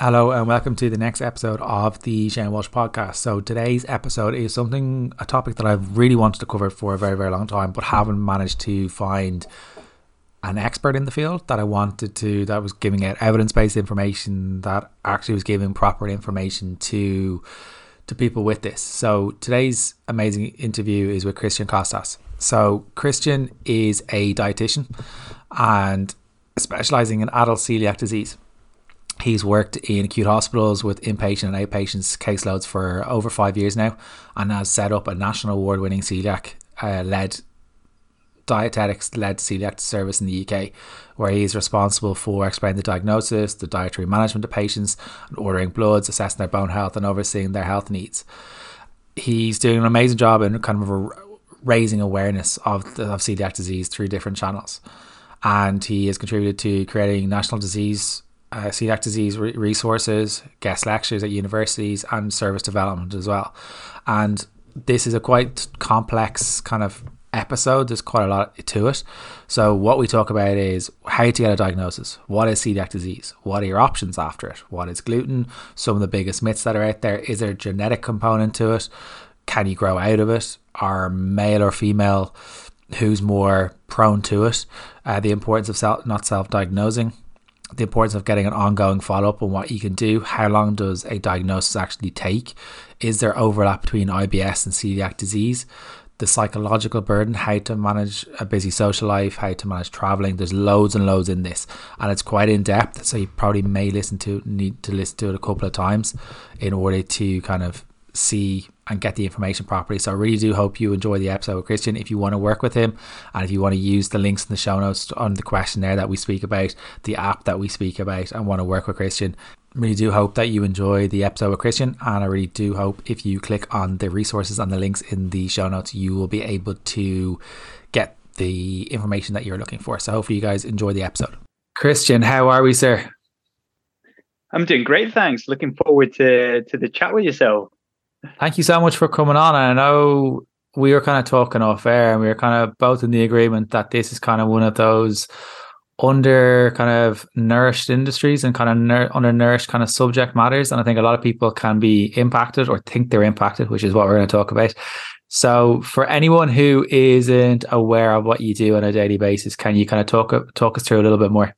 Hello and welcome to the next episode of the Shane Walsh podcast. So today's episode is something a topic that I've really wanted to cover for a very very long time, but haven't managed to find an expert in the field that I wanted to that was giving out evidence based information that actually was giving proper information to to people with this. So today's amazing interview is with Cristian Costas. So Cristian is a dietitian and specializing in adult celiac disease. He's worked in acute hospitals with inpatient and outpatient caseloads for over five years now and has set up a national award winning celiac uh, led dietetics led celiac service in the UK, where he is responsible for explaining the diagnosis, the dietary management of patients, and ordering bloods, assessing their bone health, and overseeing their health needs. He's doing an amazing job in kind of raising awareness of, the, of celiac disease through different channels. And he has contributed to creating national disease uh, celiac disease re- resources, guest lectures at universities, and service development as well. And this is a quite complex kind of episode. There's quite a lot to it. So what we talk about is how to get a diagnosis. What is celiac disease? What are your options after it? What is gluten? Some of the biggest myths that are out there. Is there a genetic component to it? Can you grow out of it? Are male or female who's more prone to it? Uh, the importance of self, not self-diagnosing the importance of getting an ongoing follow up on what you can do. How long does a diagnosis actually take? Is there overlap between IBS and celiac disease? The psychological burden, how to manage a busy social life, how to manage traveling. There's loads and loads in this, and it's quite in depth. So you probably may listen to need to listen to it a couple of times in order to kind of see and get the information properly. So I really do hope you enjoy the episode with Cristian. If you want to work with him and if you want to use the links in the show notes on the questionnaire that we speak about, the app that we speak about, and want to work with Cristian, really do hope that you enjoy the episode with Cristian. And I really do hope if you click on the resources and the links in the show notes, you will be able to get the information that you're looking for. So hopefully you guys enjoy the episode. Cristian, how are we, sir? I'm doing great, thanks. Looking forward to to the chat with yourself. Thank you so much for coming on. I know we were kind of talking off air and we were kind of both in the agreement that this is kind of one of those under kind of nourished industries and kind of ner- undernourished kind of subject matters. And I think a lot of people can be impacted or think they're impacted, which is what we're going to talk about. So, for anyone who isn't aware of what you do on a daily basis, can you kind of talk talk us through a little bit more?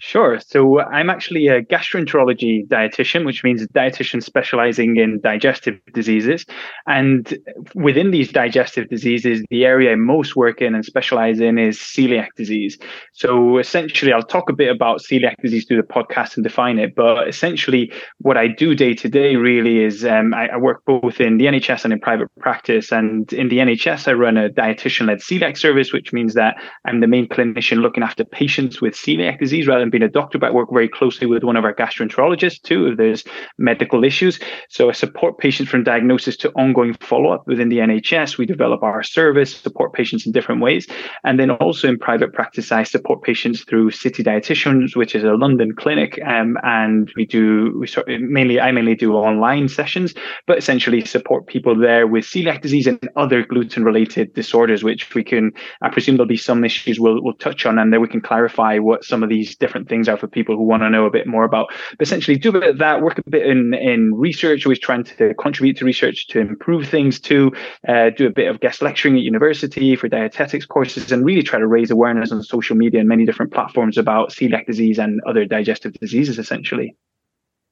Sure. So I'm actually a gastroenterology dietitian, which means a dietitian specializing in digestive diseases. And within these digestive diseases, the area I most work in and specialize in is celiac disease. So essentially, I'll talk a bit about celiac disease through the podcast and define it. But essentially, what I do day to day really is um, I, I work both in the NHS and in private practice. And in the NHS, I run a dietitian led celiac service, which means that I'm the main clinician looking after patients with celiac disease rather than being a doctor, but I work very closely with one of our gastroenterologists too if there's medical issues. So I support patients from diagnosis to ongoing follow up within the NHS. We develop our service, support patients in different ways. And then also in private practice, I support patients through City Dietitians, which is a London clinic. Um, and we do, we sort of, mainly, I mainly do online sessions, but essentially support people there with celiac disease and other gluten related disorders, which we can, I presume there'll be some issues we'll, we'll touch on and then we can clarify what some of these different things are for people who want to know a bit more about. But essentially, do a bit of that, work a bit in in research, always trying to contribute to research to improve things too. Uh, do a bit of guest lecturing at university for dietetics courses, and really try to raise awareness on social media and many different platforms about celiac disease and other digestive diseases, essentially.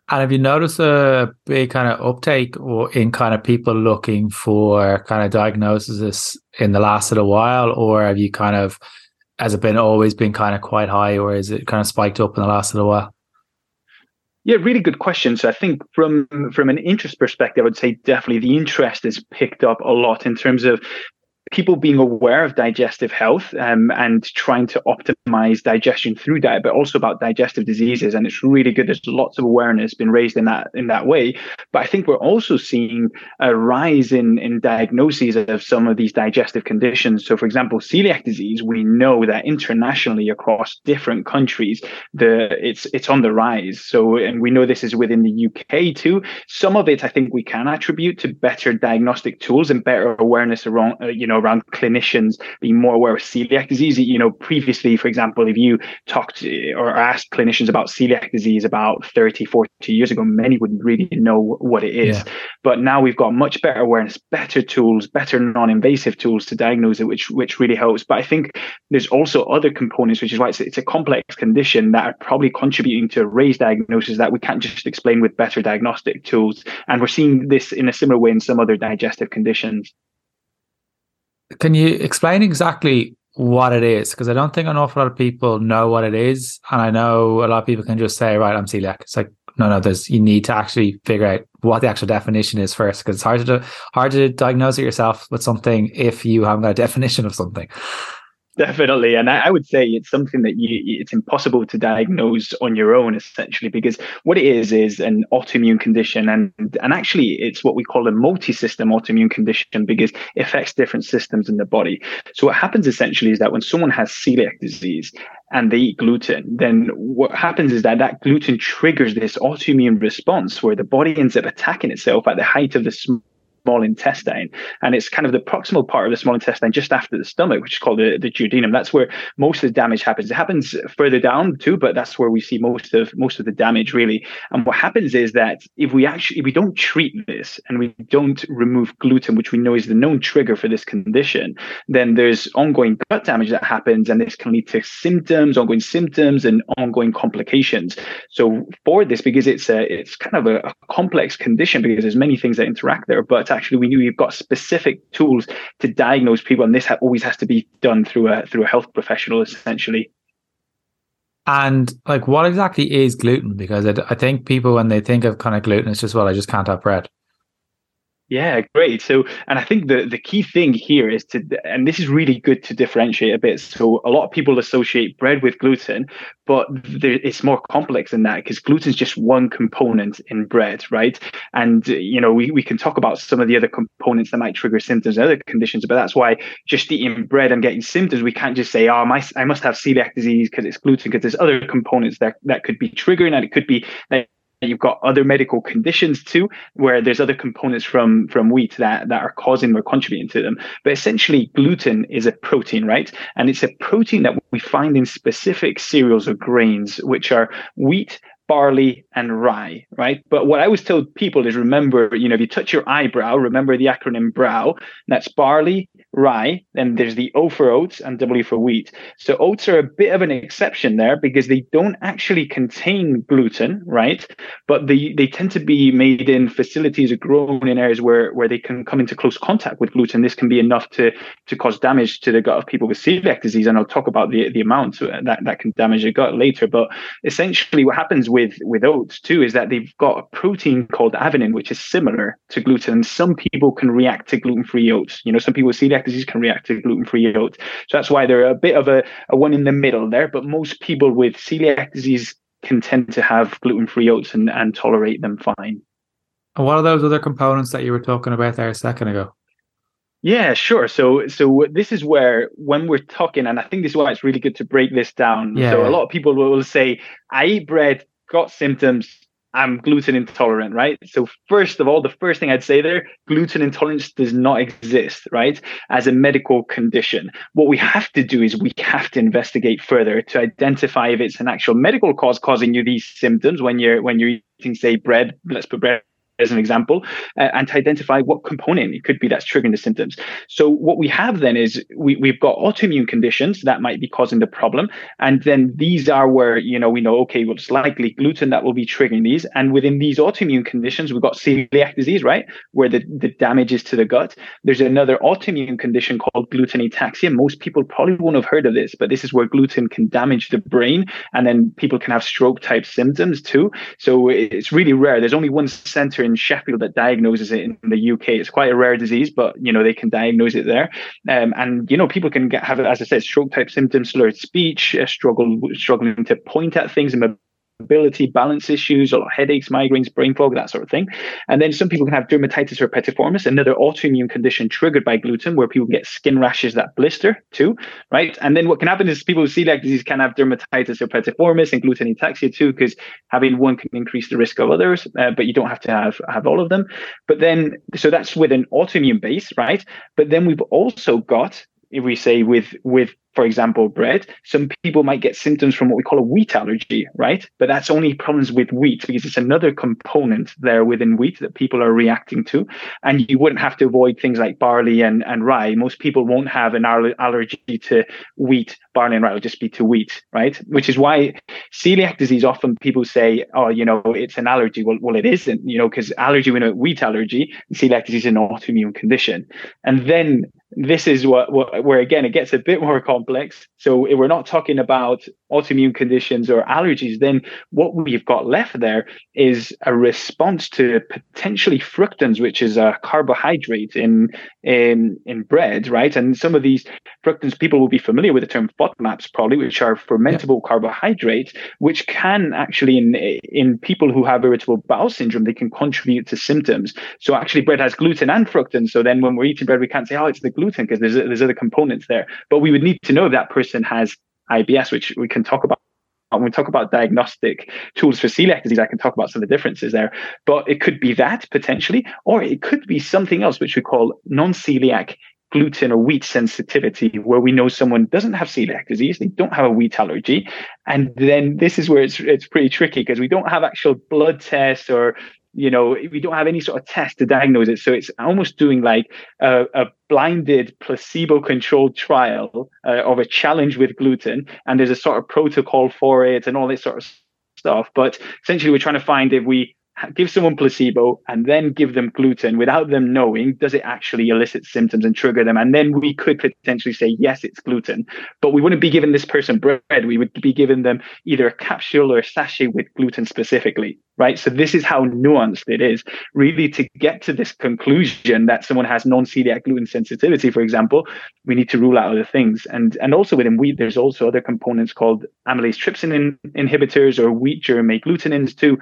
And have you noticed a big kind of uptake in kind of people looking for kind of diagnosis in the last little while, or have you kind of has it been always been kind of quite high, or is it kind of spiked up in the last little while? Yeah, really good question. So I think from from an interest perspective, I would say definitely the interest has picked up a lot in terms of people being aware of digestive health um, and trying to optimize digestion through diet, but also about digestive diseases. And it's really good. There's lots of awareness been raised in that in that way. But I think we're also seeing a rise in in diagnoses of some of these digestive conditions. So, for example, celiac disease. We know that internationally across different countries, the it's it's on the rise. So, and we know this is within the UK too. Some of it, I think, we can attribute to better diagnostic tools and better awareness around uh, you know around clinicians being more aware of celiac disease. You know, previously, for example, if you talked or asked clinicians about celiac disease about 30, 40 years ago, many wouldn't really know what it is. Yeah. But now we've got much better awareness, better tools, better non-invasive tools to diagnose it, which which really helps. But I think there's also other components, which is why it's, it's a complex condition that are probably contributing to a raised diagnosis that we can't just explain with better diagnostic tools. And we're seeing this in a similar way in some other digestive conditions. Can you explain exactly what it is? Because I don't think an awful lot of people know what it is. And I know a lot of people can just say, right, I'm celiac. It's like, no, no, there's, you need to actually figure out what the actual definition is first, because it's hard to, hard to diagnose it yourself with something if you haven't got a definition of something. Definitely, and I, I, would say it's something that you it's impossible to diagnose on your own, essentially, because what it is is an autoimmune condition, and and actually it's what we call a multi-system autoimmune condition because it affects different systems in the body. So what happens essentially is that when someone has celiac disease and they eat gluten, then what happens is that that gluten triggers this autoimmune response where the body ends up attacking itself at the height of the small intestine. And it's kind of the proximal part of the small intestine just after the stomach, which is called the, the duodenum. That's where most of the damage happens. It happens further down too, but that's where we see most of most of the damage really. And what happens is that if we actually if we don't treat this and we don't remove gluten, which we know is the known trigger for this condition, then there's ongoing gut damage that happens, and this can lead to symptoms, ongoing symptoms, and ongoing complications. So for this, because it's a it's kind of a, a complex condition because there's many things that interact there, but actually we knew you've got specific tools to diagnose people, and this ha- always has to be done through a through a health professional, essentially. And like, what exactly is gluten? Because I, I think people, when they think of kind of gluten, it's just well, I just can't have bread. Yeah, great. So, and I think the, the key thing here is to, and this is really good to differentiate a bit. So, a lot of people associate bread with gluten, but there, it's more complex than that because gluten is just one component in bread, right? And, you know, we, we can talk about some of the other components that might trigger symptoms and other conditions, but that's why just eating bread and getting symptoms, we can't just say, oh, my, I must have celiac disease because it's gluten, because there's other components that, that could be triggering and it could be that You've got other medical conditions too, where there's other components from from wheat that that are causing or contributing to them. But essentially, gluten is a protein, right? And it's a protein that we find in specific cereals or grains, which are wheat, barley, and rye, right? But what I always tell people is remember, you know, if you touch your eyebrow, remember the acronym BROW. That's barley, rye, then there's the O for oats and W for wheat. So oats are a bit of an exception there because they don't actually contain gluten, right? But they, they tend to be made in facilities or grown in areas where, where they can come into close contact with gluten. This can be enough to, to cause damage to the gut of people with celiac disease. And I'll talk about the, the amount that, that can damage the gut later. But essentially what happens with, with oats too is that they've got a protein called avenin, which is similar to gluten. Some people can react to gluten-free oats. You know, some people with celiac disease can react to gluten-free oats. So that's why they're a bit of a, a one in the middle there. But most people with celiac disease can tend to have gluten-free oats and, and tolerate them fine. And what are those other components that you were talking about there a second ago? Yeah, sure. So, so this is where when we're talking, and I think this is why it's really good to break this down. Yeah. So, a lot of people will say, "I eat bread, got symptoms, I'm gluten intolerant, right? So, first of all, the first thing I'd say there gluten intolerance does not exist, right? As a medical condition. What we have to do is we have to investigate further to identify if it's an actual medical cause causing you these symptoms when you're when you're eating, say, bread. Let's put bread as an example, uh, and to identify what component it could be that's triggering the symptoms. So what we have then is we, we've got autoimmune conditions that might be causing the problem. And then these are where, you know, we know, okay, well, it's likely gluten that will be triggering these. And within these autoimmune conditions, we've got celiac disease, right? Where the, the damage is to the gut. There's another autoimmune condition called gluten ataxia. Most people probably won't have heard of this, but this is where gluten can damage the brain and then people can have stroke type symptoms too. So it's really rare. There's only one center in in Sheffield that diagnoses it in the UK. It's quite a rare disease, but you know they can diagnose it there, um, and you know people can get have as I said, stroke type symptoms, slurred speech, uh, struggle struggling to point at things, and irritability, balance issues, or headaches, migraines, brain fog, that sort of thing. And then some people can have dermatitis herpetiformis, another autoimmune condition triggered by gluten, where people get skin rashes that blister too, right? And then what can happen is people with celiac disease can have dermatitis herpetiformis and gluten ataxia too, because having one can increase the risk of others, uh, but you don't have to have have all of them. But then, so that's with an autoimmune base, right? But then we've also got if we say with with for example, bread, some people might get symptoms from what we call a wheat allergy, right? But that's only problems with wheat because it's another component there within wheat that people are reacting to. And you wouldn't have to avoid things like barley and, and rye. Most people won't have an allergy to wheat, barley, and rye. It'll just be to wheat, right? Which is why celiac disease often people say, oh, you know, it's an allergy. Well, well, it isn't, you know, because allergy, we know wheat allergy, celiac disease is an autoimmune condition. And then this is what, what, where again it gets a bit more complex. So we're not talking about autoimmune conditions or allergies then what we've got left there is a response to potentially fructans which is a carbohydrate in in in bread right and some of these fructans people will be familiar with the term FODMAPs probably which are fermentable yeah. carbohydrates which can actually in in people who have irritable bowel syndrome they can contribute to symptoms so actually bread has gluten and fructans so then when we're eating bread we can't say oh it's the gluten because there's there's other components there. But we would need to know if that person has IBS, which we can talk about when we talk about diagnostic tools for celiac disease, I can talk about some of the differences there. But it could be that potentially, or it could be something else, which we call non-celiac gluten or wheat sensitivity, where we know someone doesn't have celiac disease, they don't have a wheat allergy, and then this is where it's it's pretty tricky because we don't have actual blood tests or you know we don't have any sort of test to diagnose it. So it's almost doing like a, a blinded placebo controlled trial uh, of a challenge with gluten and there's a sort of protocol for it and all this sort of stuff. But essentially we're trying to find if we give someone placebo and then give them gluten without them knowing does it actually elicit symptoms and trigger them? And then we could potentially say yes it's gluten. But we wouldn't be giving this person bread. We would be giving them either a capsule or a sachet with gluten specifically right? So this is how nuanced it is. Really to get to this conclusion that someone has non-celiac gluten sensitivity for example we need to rule out other things. And and also within wheat there's also other components called amylase trypsin in, inhibitors or wheat germ agglutinins too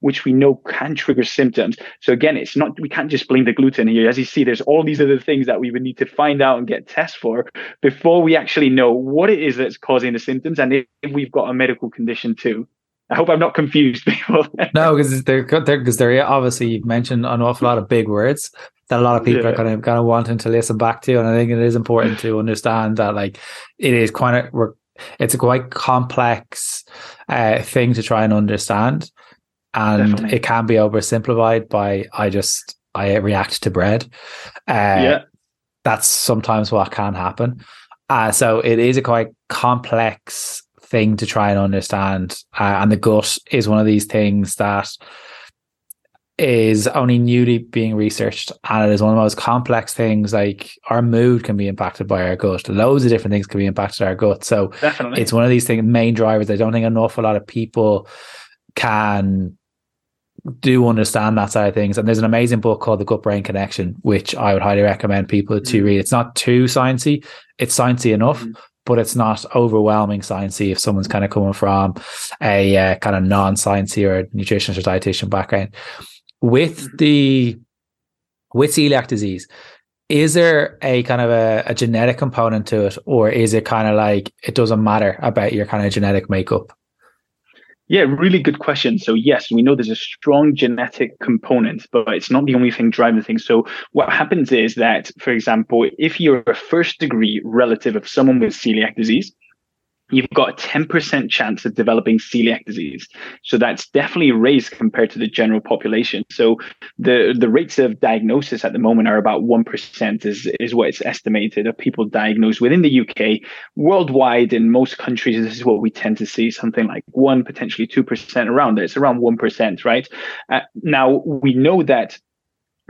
which we know can trigger symptoms. So again, it's not we can't just blame the gluten here. As you see, there's all these other things that we would need to find out and get tests for before we actually know what it is that's causing the symptoms and if we've got a medical condition too. I hope I'm not confused people. no, because they're because they're obviously you've mentioned an awful lot of big words that a lot of people yeah. are kind of kind of wanting to listen back to, and I think it is important to understand that like it is quite a it's a quite complex uh, thing to try and understand and Definitely. it can be oversimplified by I just I react to bread. Uh, yeah, that's sometimes what can happen. Uh, so it is a quite complex thing to try and understand, uh, and the gut is one of these things that is only newly being researched and it is one of the most complex things like our mood can be impacted by our gut loads of different things can be impacted by our gut so Definitely. it's one of these things main drivers i don't think an awful lot of people can do understand that side of things. And there's an amazing book called The Gut Brain Connection, which I would highly recommend people to mm read. It's not too sciencey, it's sciencey enough. mm But it's not overwhelming sciencey if someone's kind of coming from a uh, kind of non-sciencey or nutritionist or dietitian background. With mm the with celiac disease, is there a kind of a, a genetic component to it, or is it kind of like it doesn't matter about your kind of genetic makeup? Yeah, really good question. So yes, we know there's a strong genetic component, but it's not the only thing driving things. So what happens is that, for example, if you're a first degree relative of someone with celiac disease, you've got a 10% chance of developing celiac disease. So that's definitely raised compared to the general population. So the, the rates of diagnosis at the moment are about 1% is, is what it's estimated of people diagnosed within the UK. Worldwide, in most countries, this is what we tend to see something like 1, potentially 2% around there. It's around 1%, right? Uh, now, we know that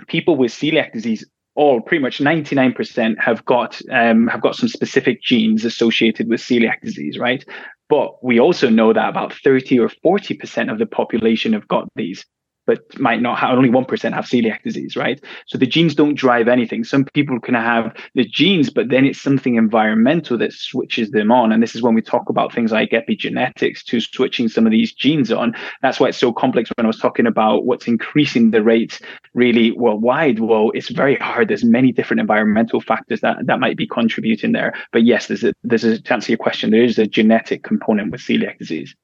people with celiac disease all pretty much 99% have got um, have got some specific genes associated with celiac disease, right? But we also know that about 30 or 40% of the population have got these. But might not have only 1% have celiac disease, right? So the genes don't drive anything. Some people can have the genes, but then it's something environmental that switches them on. And this is when we talk about things like epigenetics to switching some of these genes on. That's why it's so complex when I was talking about what's increasing the rates really worldwide. Well, it's very hard. There's many different environmental factors that, that might be contributing there. But yes, there's a, there's a, to answer your question, there is a genetic component with celiac disease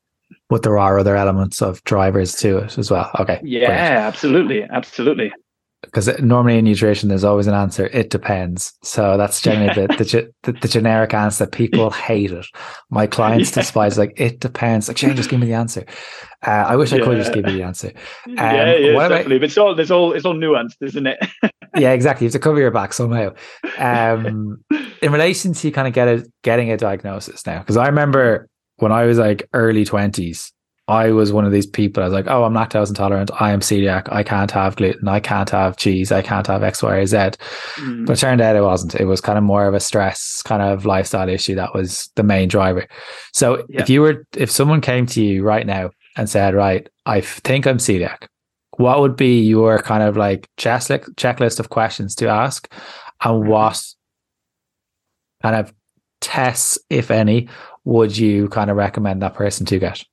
but there are other elements of drivers to it as well. Okay. Yeah, great. absolutely. Absolutely. Because normally in nutrition, there's always an answer. It depends. So that's generally the, the, the, the, generic answer. People hate it. My clients yeah. despise like it depends. Like Shane, just give me the answer. Uh, I wish I could just give you the answer. Um, yeah, yeah, definitely. About, but it's all there's all it's all nuanced, isn't it? yeah, exactly. You have to cover your back somehow. Um, in relation to kind of get a, getting a diagnosis now, because I remember when I was like early 20s, I was one of these people. I was like, oh, I'm lactose intolerant. I am celiac. I can't have gluten. I can't have cheese. I can't have X, Y, or Z. Mm. But it turned out it wasn't. It was kind of more of a stress kind of lifestyle issue that was the main driver. So yeah. if you were, if someone came to you right now and said, right, I think I'm celiac, what would be your kind of like checklist checklist of questions to ask and mm-hmm. what kind of tests, if any, would you kind of recommend that person to get?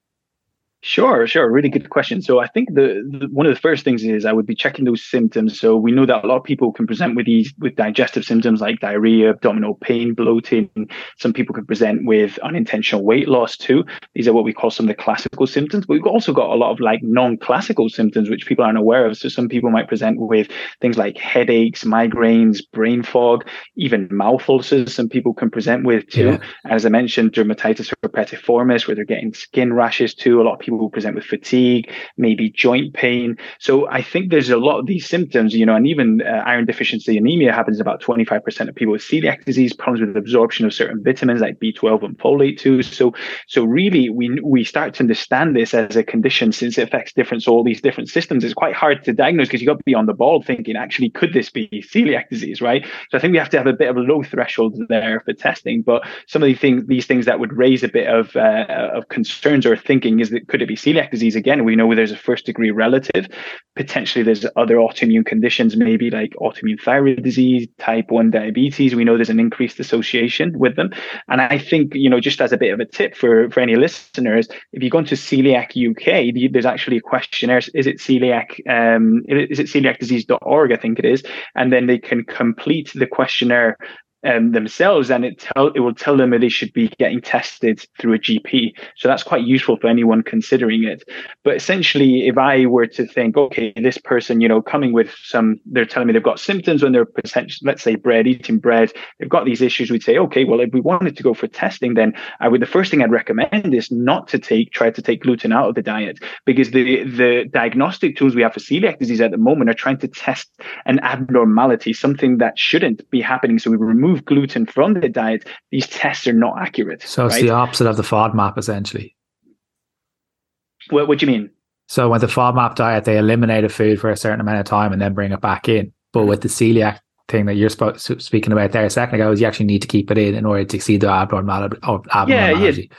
Sure, sure. Really good question. So I think the, the, one of the first things is I would be checking those symptoms. So we know that a lot of people can present with these with digestive symptoms like diarrhea, abdominal pain, bloating. Some people can present with unintentional weight loss too. These are what we call some of the classical symptoms. But we've also got a lot of like non-classical symptoms which people aren't aware of. So some people might present with things like headaches, migraines, brain fog, even mouth ulcers. Some people can present with too. Yeah. As I mentioned, dermatitis herpetiformis, where they're getting skin rashes too. A lot of people people present with fatigue, maybe joint pain. So I think there's a lot of these symptoms, you know, and even uh, iron deficiency anemia happens about 25% of people with celiac disease, problems with absorption of certain vitamins like B12 and folate too. So, so really we, we start to understand this as a condition since it affects different, so all these different systems. It's quite hard to diagnose because you got to be on the ball thinking, actually, could this be celiac disease, right? So I think we have to have a bit of a low threshold there for testing, but some of these things, these things that would raise a bit of, uh, of concerns or thinking is that could it be celiac disease again. We know there's a first degree relative. Potentially there's other autoimmune conditions maybe like autoimmune thyroid disease type 1 diabetes. We know there's an increased association with them. And i think you know just as a bit of a tip for for any listeners if you go into celiac uk there's actually a questionnaire. Is it celiac um is it celiac celiacdisease.org i think it is. And then they can complete the questionnaire um, themselves, and it tell it will tell them that they should be getting tested through a GP. So that's quite useful for anyone considering it. But essentially, if I were to think, okay, this person, you know, coming with some, they're telling me they've got symptoms when they're potentially, let's say, bread eating bread, they've got these issues. We'd say, okay, well, if we wanted to go for testing, then I would the first thing I'd recommend is not to take try to take gluten out of the diet because the the diagnostic tools we have for celiac disease at the moment are trying to test an abnormality, something that shouldn't be happening. So we remove remove gluten from their diet, these tests are not accurate. So it's right? the opposite of the FODMAP, essentially. What, what do you mean? So with the FODMAP diet, they eliminate a food for a certain amount of time and then bring it back in. But mm-hmm. with the celiac thing that you're sp- speaking about there a second ago, is you actually need to keep it in in order to see the abnormality. abnormality. Yeah, yeah.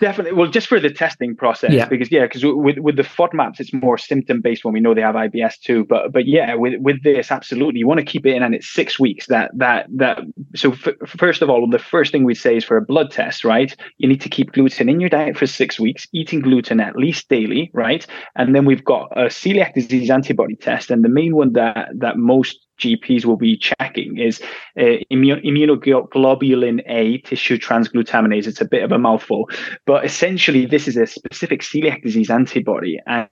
Definitely. Well, just for the testing process, yeah. because yeah, because with with the FODMAPs, it's more symptom based when we know they have IBS too. But but yeah, with with this, absolutely, you want to keep it in, and it's six weeks. That that that. So f- first of all, the first thing we'd say is for a blood test, right? You need to keep gluten in your diet for six weeks, eating gluten at least daily, right? And then we've got a celiac disease antibody test, and the main one that that most GPs will be checking is uh, immunoglobulin A tissue transglutaminase. It's a bit of a mouthful, but essentially, this is a specific celiac disease antibody. And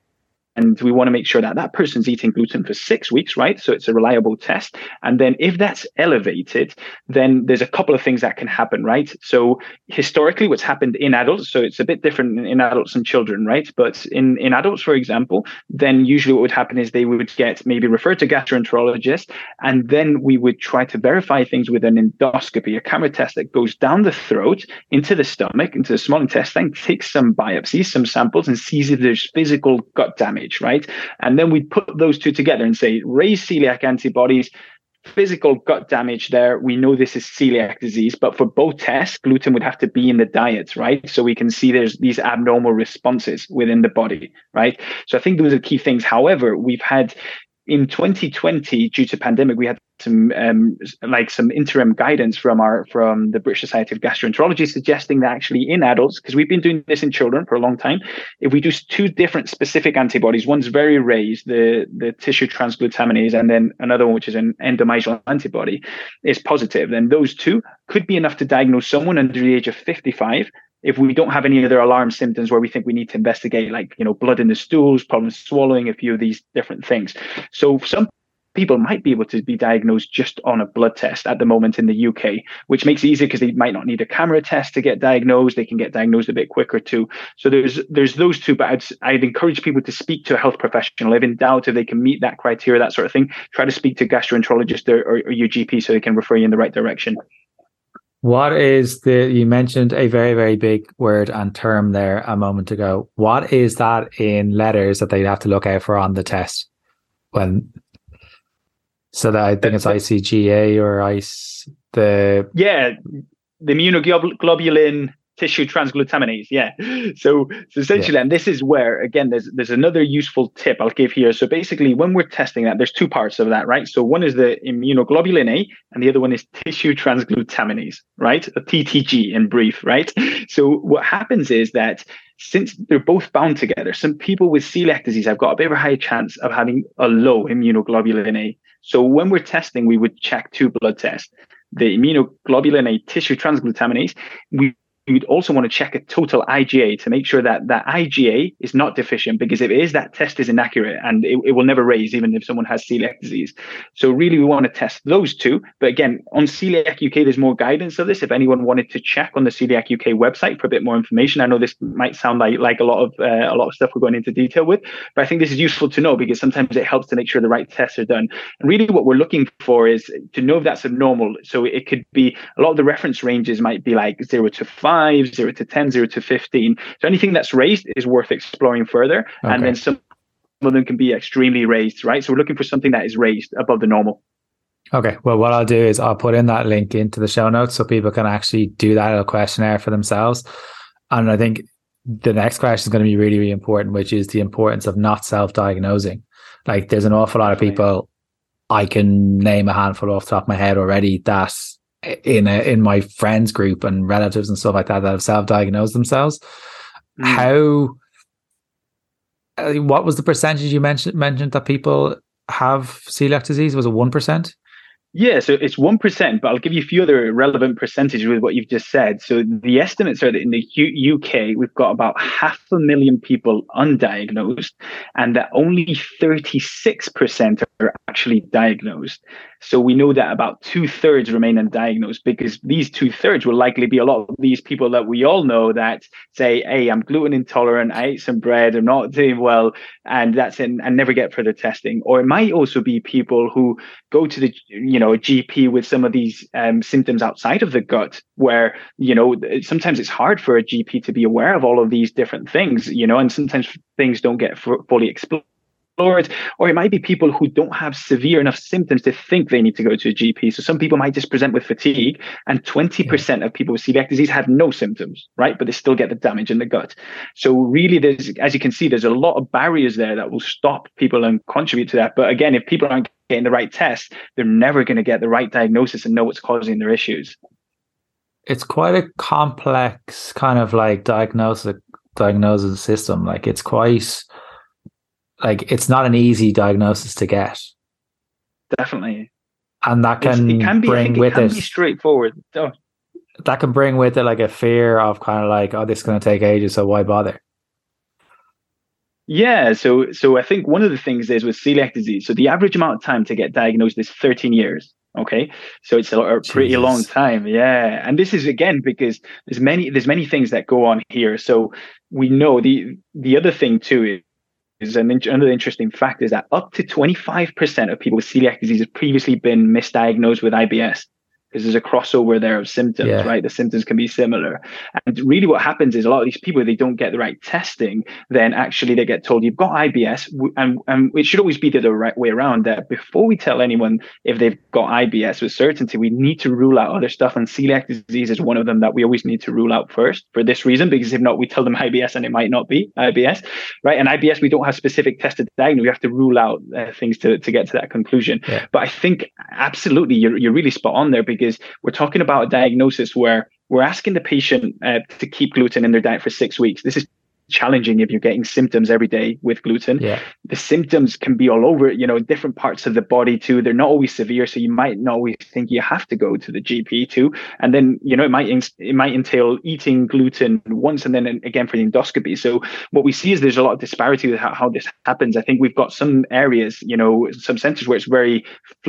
and we want to make sure that that person's eating gluten for six weeks, right? So it's a reliable test. And then if that's elevated, then there's a couple of things that can happen, right? So historically, what's happened in adults, so it's a bit different in adults and children, right? But in, in adults, for example, then usually what would happen is they would get maybe referred to gastroenterologist, and then we would try to verify things with an endoscopy, a camera test that goes down the throat into the stomach, into the small intestine, takes some biopsies, some samples, and sees if there's physical gut damage right? And then we put those two together and say, raise celiac antibodies, physical gut damage there. We know this is celiac disease, but for both tests, gluten would have to be in the diet, right? So we can see there's these abnormal responses within the body, right? So I think those are key things. However, we've had in 2020, due to pandemic, we had some um, like some interim guidance from our from the British Society of Gastroenterology suggesting that actually in adults, because we've been doing this in children for a long time, if we do two different specific antibodies, one's very raised, the the tissue transglutaminase, and then another one which is an endomysial antibody, is positive, then those two could be enough to diagnose someone under the age of 55 if we don't have any other alarm symptoms where we think we need to investigate, like you know, blood in the stools, problems swallowing, a few of these different things. So some people might be able to be diagnosed just on a blood test at the moment in the UK, which makes it easier because they might not need a camera test to get diagnosed. They can get diagnosed a bit quicker too. So there's there's those two, but I'd, I'd encourage people to speak to a health professional. If in doubt if they can meet that criteria, that sort of thing, try to speak to a gastroenterologist or, or, or your GP so they can refer you in the right direction. What is the, you mentioned a very, very big word and term there a moment ago. What is that in letters that they have to look out for on the test? When, so that I think it's ICGA or ICE, the. Yeah, the immunoglobulin tissue transglutaminase. Yeah. So, so essentially, yeah. and this is where again there's there's another useful tip I'll give here. So basically, when we're testing that, there's two parts of that, right? So one is the immunoglobulin A, and the other one is tissue transglutaminase, right? A TTG in brief, right? So what happens is that since they're both bound together, some people with celiac disease have got a bit of a higher chance of having a low immunoglobulin A. So when we're testing, we would check two blood tests the immunoglobulin A tissue transglutaminase, we you'd also want to check a total IgA to make sure that that IgA is not deficient because if it is, that test is inaccurate and it, it will never raise even if someone has celiac disease. So really we want to test those two. But again, on Celiac UK, there's more guidance of this. If anyone wanted to check on the Celiac UK website for a bit more information, I know this might sound like, like a lot of uh, a lot of stuff we're going into detail with, but I think this is useful to know because sometimes it helps to make sure the right tests are done. And really what we're looking for is to know if that's abnormal. So it could be a lot of the reference ranges might be like zero to five 5, 0 to 10, 0 to 15. So anything that's raised is worth exploring further. Okay. And then some of them can be extremely raised, right? So we're looking for something that is raised above the normal. Okay. Well, what I'll do is I'll put in that link into the show notes so people can actually do that little questionnaire for themselves. And I think the next question is going to be really, really important, which is the importance of not self diagnosing. Like, there's an awful lot of people, I can name a handful off the top of my head already that in a, in my friends group and relatives and stuff like that that have self-diagnosed themselves. Mm. How? Uh, what was the percentage you mentioned mentioned that people have celiac disease? Was it one percent? Yeah, so it's 1%, but I'll give you a few other relevant percentages with what you've just said. So the estimates are that in the U- UK, we've got about half a million people undiagnosed, and that only 36% are actually diagnosed. So we know that about two thirds remain undiagnosed because these two thirds will likely be a lot of these people that we all know that say, Hey, I'm gluten intolerant. I ate some bread. I'm not doing well. And that's it. And never get further testing. Or it might also be people who go to the, you know, a GP with some of these um, symptoms outside of the gut where, you know, sometimes it's hard for a GP to be aware of all of these different things, you know, and sometimes things don't get fully explored explored, or it might be people who don't have severe enough symptoms to think they need to go to a GP. So some people might just present with fatigue, and 20% yeah. of people with celiac disease have no symptoms, right? But they still get the damage in the gut. So really, there's, as you can see, there's a lot of barriers there that will stop people and contribute to that. But again, if people aren't getting the right test, they're never going to get the right diagnosis and know what's causing their issues. It's quite a complex kind of like diagnosis diagnosis system. Like it's quite like it's not an easy diagnosis to get. Definitely. And that can, it can be, bring with it, it straightforward. Oh. That can bring with it like a fear of kind of like, oh, this is going to take ages, so why bother? Yeah, so so I think one of the things is with celiac disease. So the average amount of time to get diagnosed is 13 years. Okay, so it's a, a pretty Jesus. long time. Yeah, and this is again because there's many there's many things that go on here. So we know the the other thing too is an, another interesting fact is that up to 25% of people with celiac disease have previously been misdiagnosed with IBS. Because there's a crossover there of symptoms, yeah. right? The symptoms can be similar. And really what happens is a lot of these people, they don't get the right testing, then actually they get told you've got IBS. And, and it should always be the right way around that before we tell anyone if they've got IBS with certainty, we need to rule out other stuff. And celiac disease is one of them that we always need to rule out first for this reason, because if not, we tell them IBS and it might not be IBS, right? And IBS, we don't have specific tested diagnosis. We have to rule out uh, things to, to get to that conclusion. Yeah. But I think absolutely you're, you're really spot on there because we're talking about a diagnosis where we're asking the patient uh, to keep gluten in their diet for six weeks. This is challenging if you're getting symptoms every day with gluten. Yeah. The symptoms can be all over, you know, different parts of the body too. They're not always severe, so you might not always think you have to go to the GP too. And then, you know, it might it might entail eating gluten once and then again for the endoscopy. So what we see is there's a lot of disparity with how, how this happens. I think we've got some areas, you know, some centers where it's very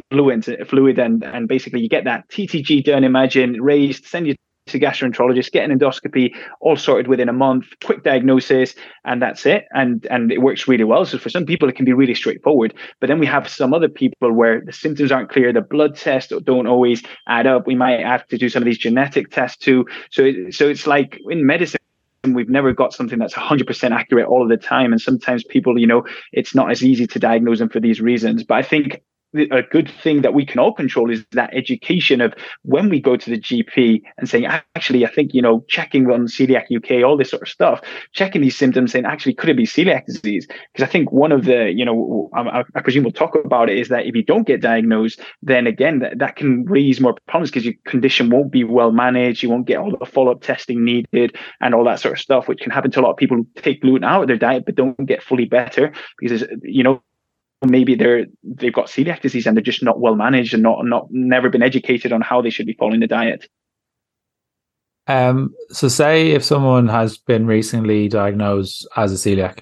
fluent, fluid, and and basically you get that TTG done, imagine raised, send you to gastroenterologist, get an endoscopy, all sorted within a month, quick diagnosis, and that's it. And and it works really well. So for some people, it can be really straightforward. But then we have some other people where the symptoms aren't clear, the blood tests don't always add up. We might have to do some of these genetic tests too. So it, so it's like in medicine we've never got something that's 100% accurate all of the time and sometimes people you know it's not as easy to diagnose them for these reasons but i think a good thing that we can all control is that education of when we go to the GP and saying, actually, I think, you know, checking on celiac UK, all this sort of stuff, checking these symptoms, saying, actually, could it be celiac disease? Because I think one of the, you know, I, I, presume we'll talk about it is that if you don't get diagnosed, then again, that, that can raise more problems because your condition won't be well managed. You won't get all the follow up testing needed and all that sort of stuff, which can happen to a lot of people who take gluten out of their diet but don't get fully better because, you know, maybe they're they've got celiac disease and they're just not well managed and not not never been educated on how they should be following the diet. Um, so say if someone has been recently diagnosed as a celiac,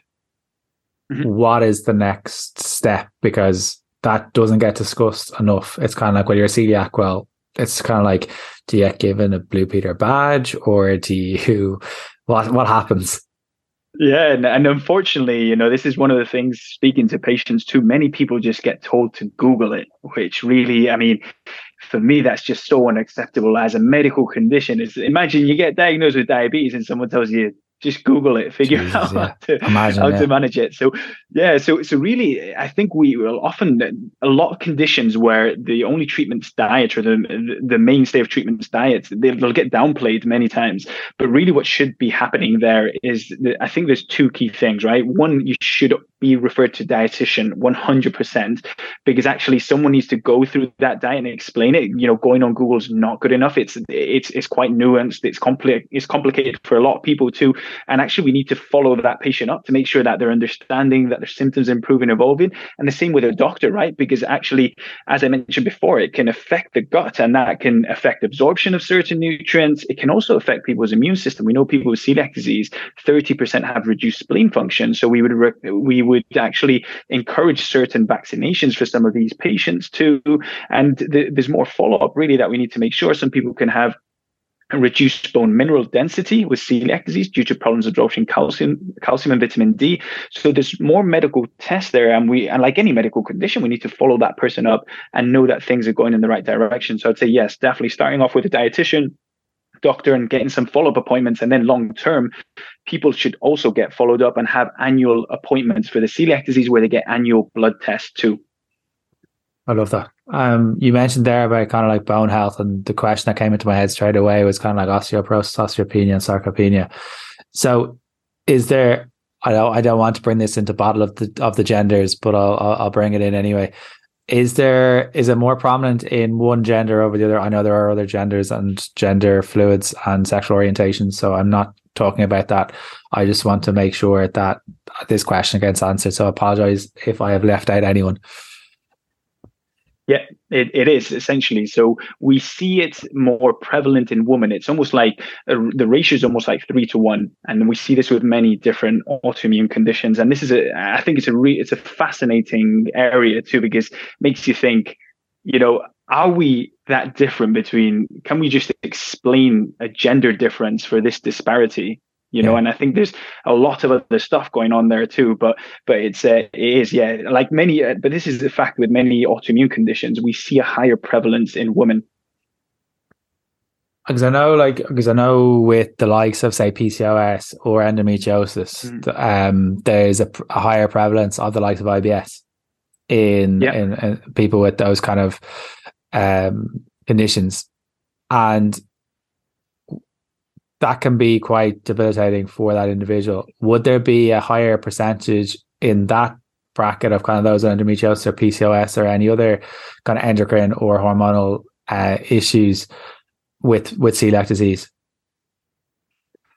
mm-hmm. what is the next step? Because that doesn't get discussed enough. It's kind of like, well, you're a celiac. Well, it's kind of like, do you get given a Blue Peter badge or do you, what, what happens? Yeah, and, and unfortunately, you know, this is one of the things speaking to patients too. Many people just get told to Google it, which really, I mean, for me, that's just so unacceptable as a medical condition. Is imagine you get diagnosed with diabetes and someone tells you just Google it, figure Jesus, out yeah. how, to, Imagine, how yeah. to manage it. So yeah, so so really, I think we will often a lot of conditions where the only treatment's diet or the the mainstay of treatment's diet, they'll get downplayed many times. But really, what should be happening there is I think there's two key things, right? One, you should be referred to dietitian 100% because actually someone needs to go through that diet and explain it. You know, going on Google is not good enough. It's it's it's quite nuanced. It's compli- It's complicated for a lot of people too and actually, we need to follow that patient up to make sure that they're understanding that their symptoms improve and evolving. And the same with a doctor, right? Because actually, as I mentioned before, it can affect the gut and that can affect absorption of certain nutrients. It can also affect people's immune system. We know people with celiac disease, 30% have reduced spleen function. So we would, re- we would actually encourage certain vaccinations for some of these patients too. And th- there's more follow up really that we need to make sure some people can have reduced bone mineral density with celiac disease due to problems absorbing calcium, calcium and vitamin D. So there's more medical tests there, and we and like any medical condition, we need to follow that person up and know that things are going in the right direction. So I'd say yes, definitely starting off with a dietitian, doctor, and getting some follow-up appointments, and then long term, people should also get followed up and have annual appointments for the celiac disease where they get annual blood tests too. I love that. Um, you mentioned there about kind of like bone health, and the question that came into my head straight away was kind of like osteoporosis, osteopenia, and sarcopenia. So, is there? I don't. I don't want to bring this into battle of the of the genders, but I'll I'll bring it in anyway. Is there is it more prominent in one gender over the other? I know there are other genders and gender fluids and sexual orientations, so I'm not talking about that. I just want to make sure that this question gets answered. So I apologize if I have left out anyone. Yeah, it, it is essentially. So we see it more prevalent in women. It's almost like uh, the ratio is almost like three to one, and we see this with many different autoimmune conditions. And this is a, I think it's a re, it's a fascinating area too because it makes you think, you know, are we that different between? Can we just explain a gender difference for this disparity? You know, yeah. and I think there's a lot of other stuff going on there too. But but it's uh, it is yeah, like many. Uh, but this is the fact with many autoimmune conditions, we see a higher prevalence in women. because I know, like, because I know with the likes of say PCOS or endometriosis, mm. um, there's a, a, higher prevalence of the likes of IBS in, yeah. in, in people with those kind of um, conditions, and that can be quite debilitating for that individual. Would there be a higher percentage in that bracket of kind of those endometriosis or PCOS or any other kind of endocrine or hormonal uh, issues with with celiac disease?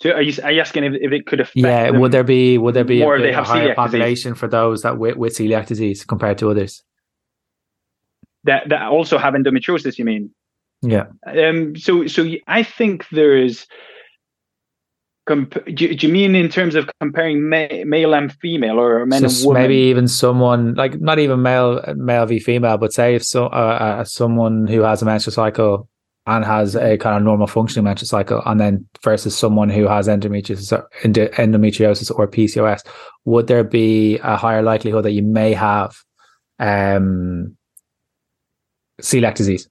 So are you, are you asking if, if it could affect? Yeah, would there be would there be a, a higher population disease? for those that with, with celiac disease compared to others? That that also have endometriosis, you mean? Yeah. Um. So so I think there's Comp- do, do, you mean in terms of comparing ma- male and female or men Just and women? Maybe even someone like not even male male v female, but say if so uh, uh, someone who has a menstrual cycle and has a kind of normal functioning menstrual cycle, and then versus someone who has endometriosis or, endometriosis or PCOS, would there be a higher likelihood that you may have um, celiac disease?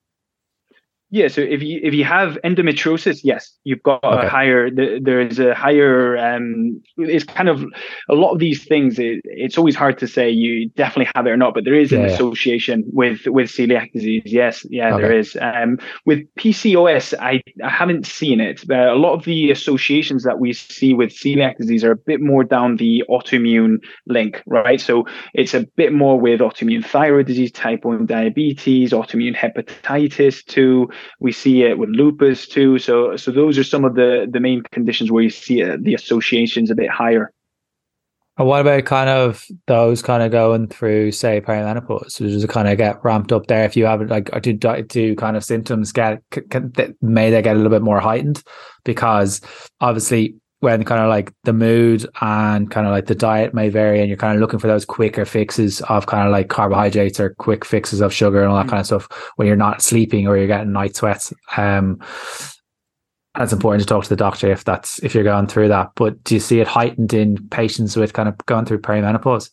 Yeah, so if you if you have endometriosis, yes, you've got okay. a higher. There is a higher. Um, it's kind of a lot of these things. It, it's always hard to say you definitely have it or not, but there is yeah, an yeah. association with with celiac disease. Yes, yeah, okay. there is. Um, with PCOS, I I haven't seen it. But a lot of the associations that we see with celiac disease are a bit more down the autoimmune link, right? So it's a bit more with autoimmune thyroid disease, type one diabetes, autoimmune hepatitis too we see it with lupus too. So, so those are some of the the main conditions where you see it, the associations a bit higher. And what about kind of those kind of going through, say, perimenopause? Does it kind of get ramped up there if you have like, do, do kind of symptoms get, can, may they get a little bit more heightened? Because obviously when kind of like the mood and kind of like the diet may vary and you're kind of looking for those quicker fixes of kind of like carbohydrates or quick fixes of sugar and all that mm-hmm. kind of stuff when you're not sleeping or you're getting night sweats um and it's important to talk to the doctor if that's if you're going through that but do you see it heightened in patients with kind of going through perimenopause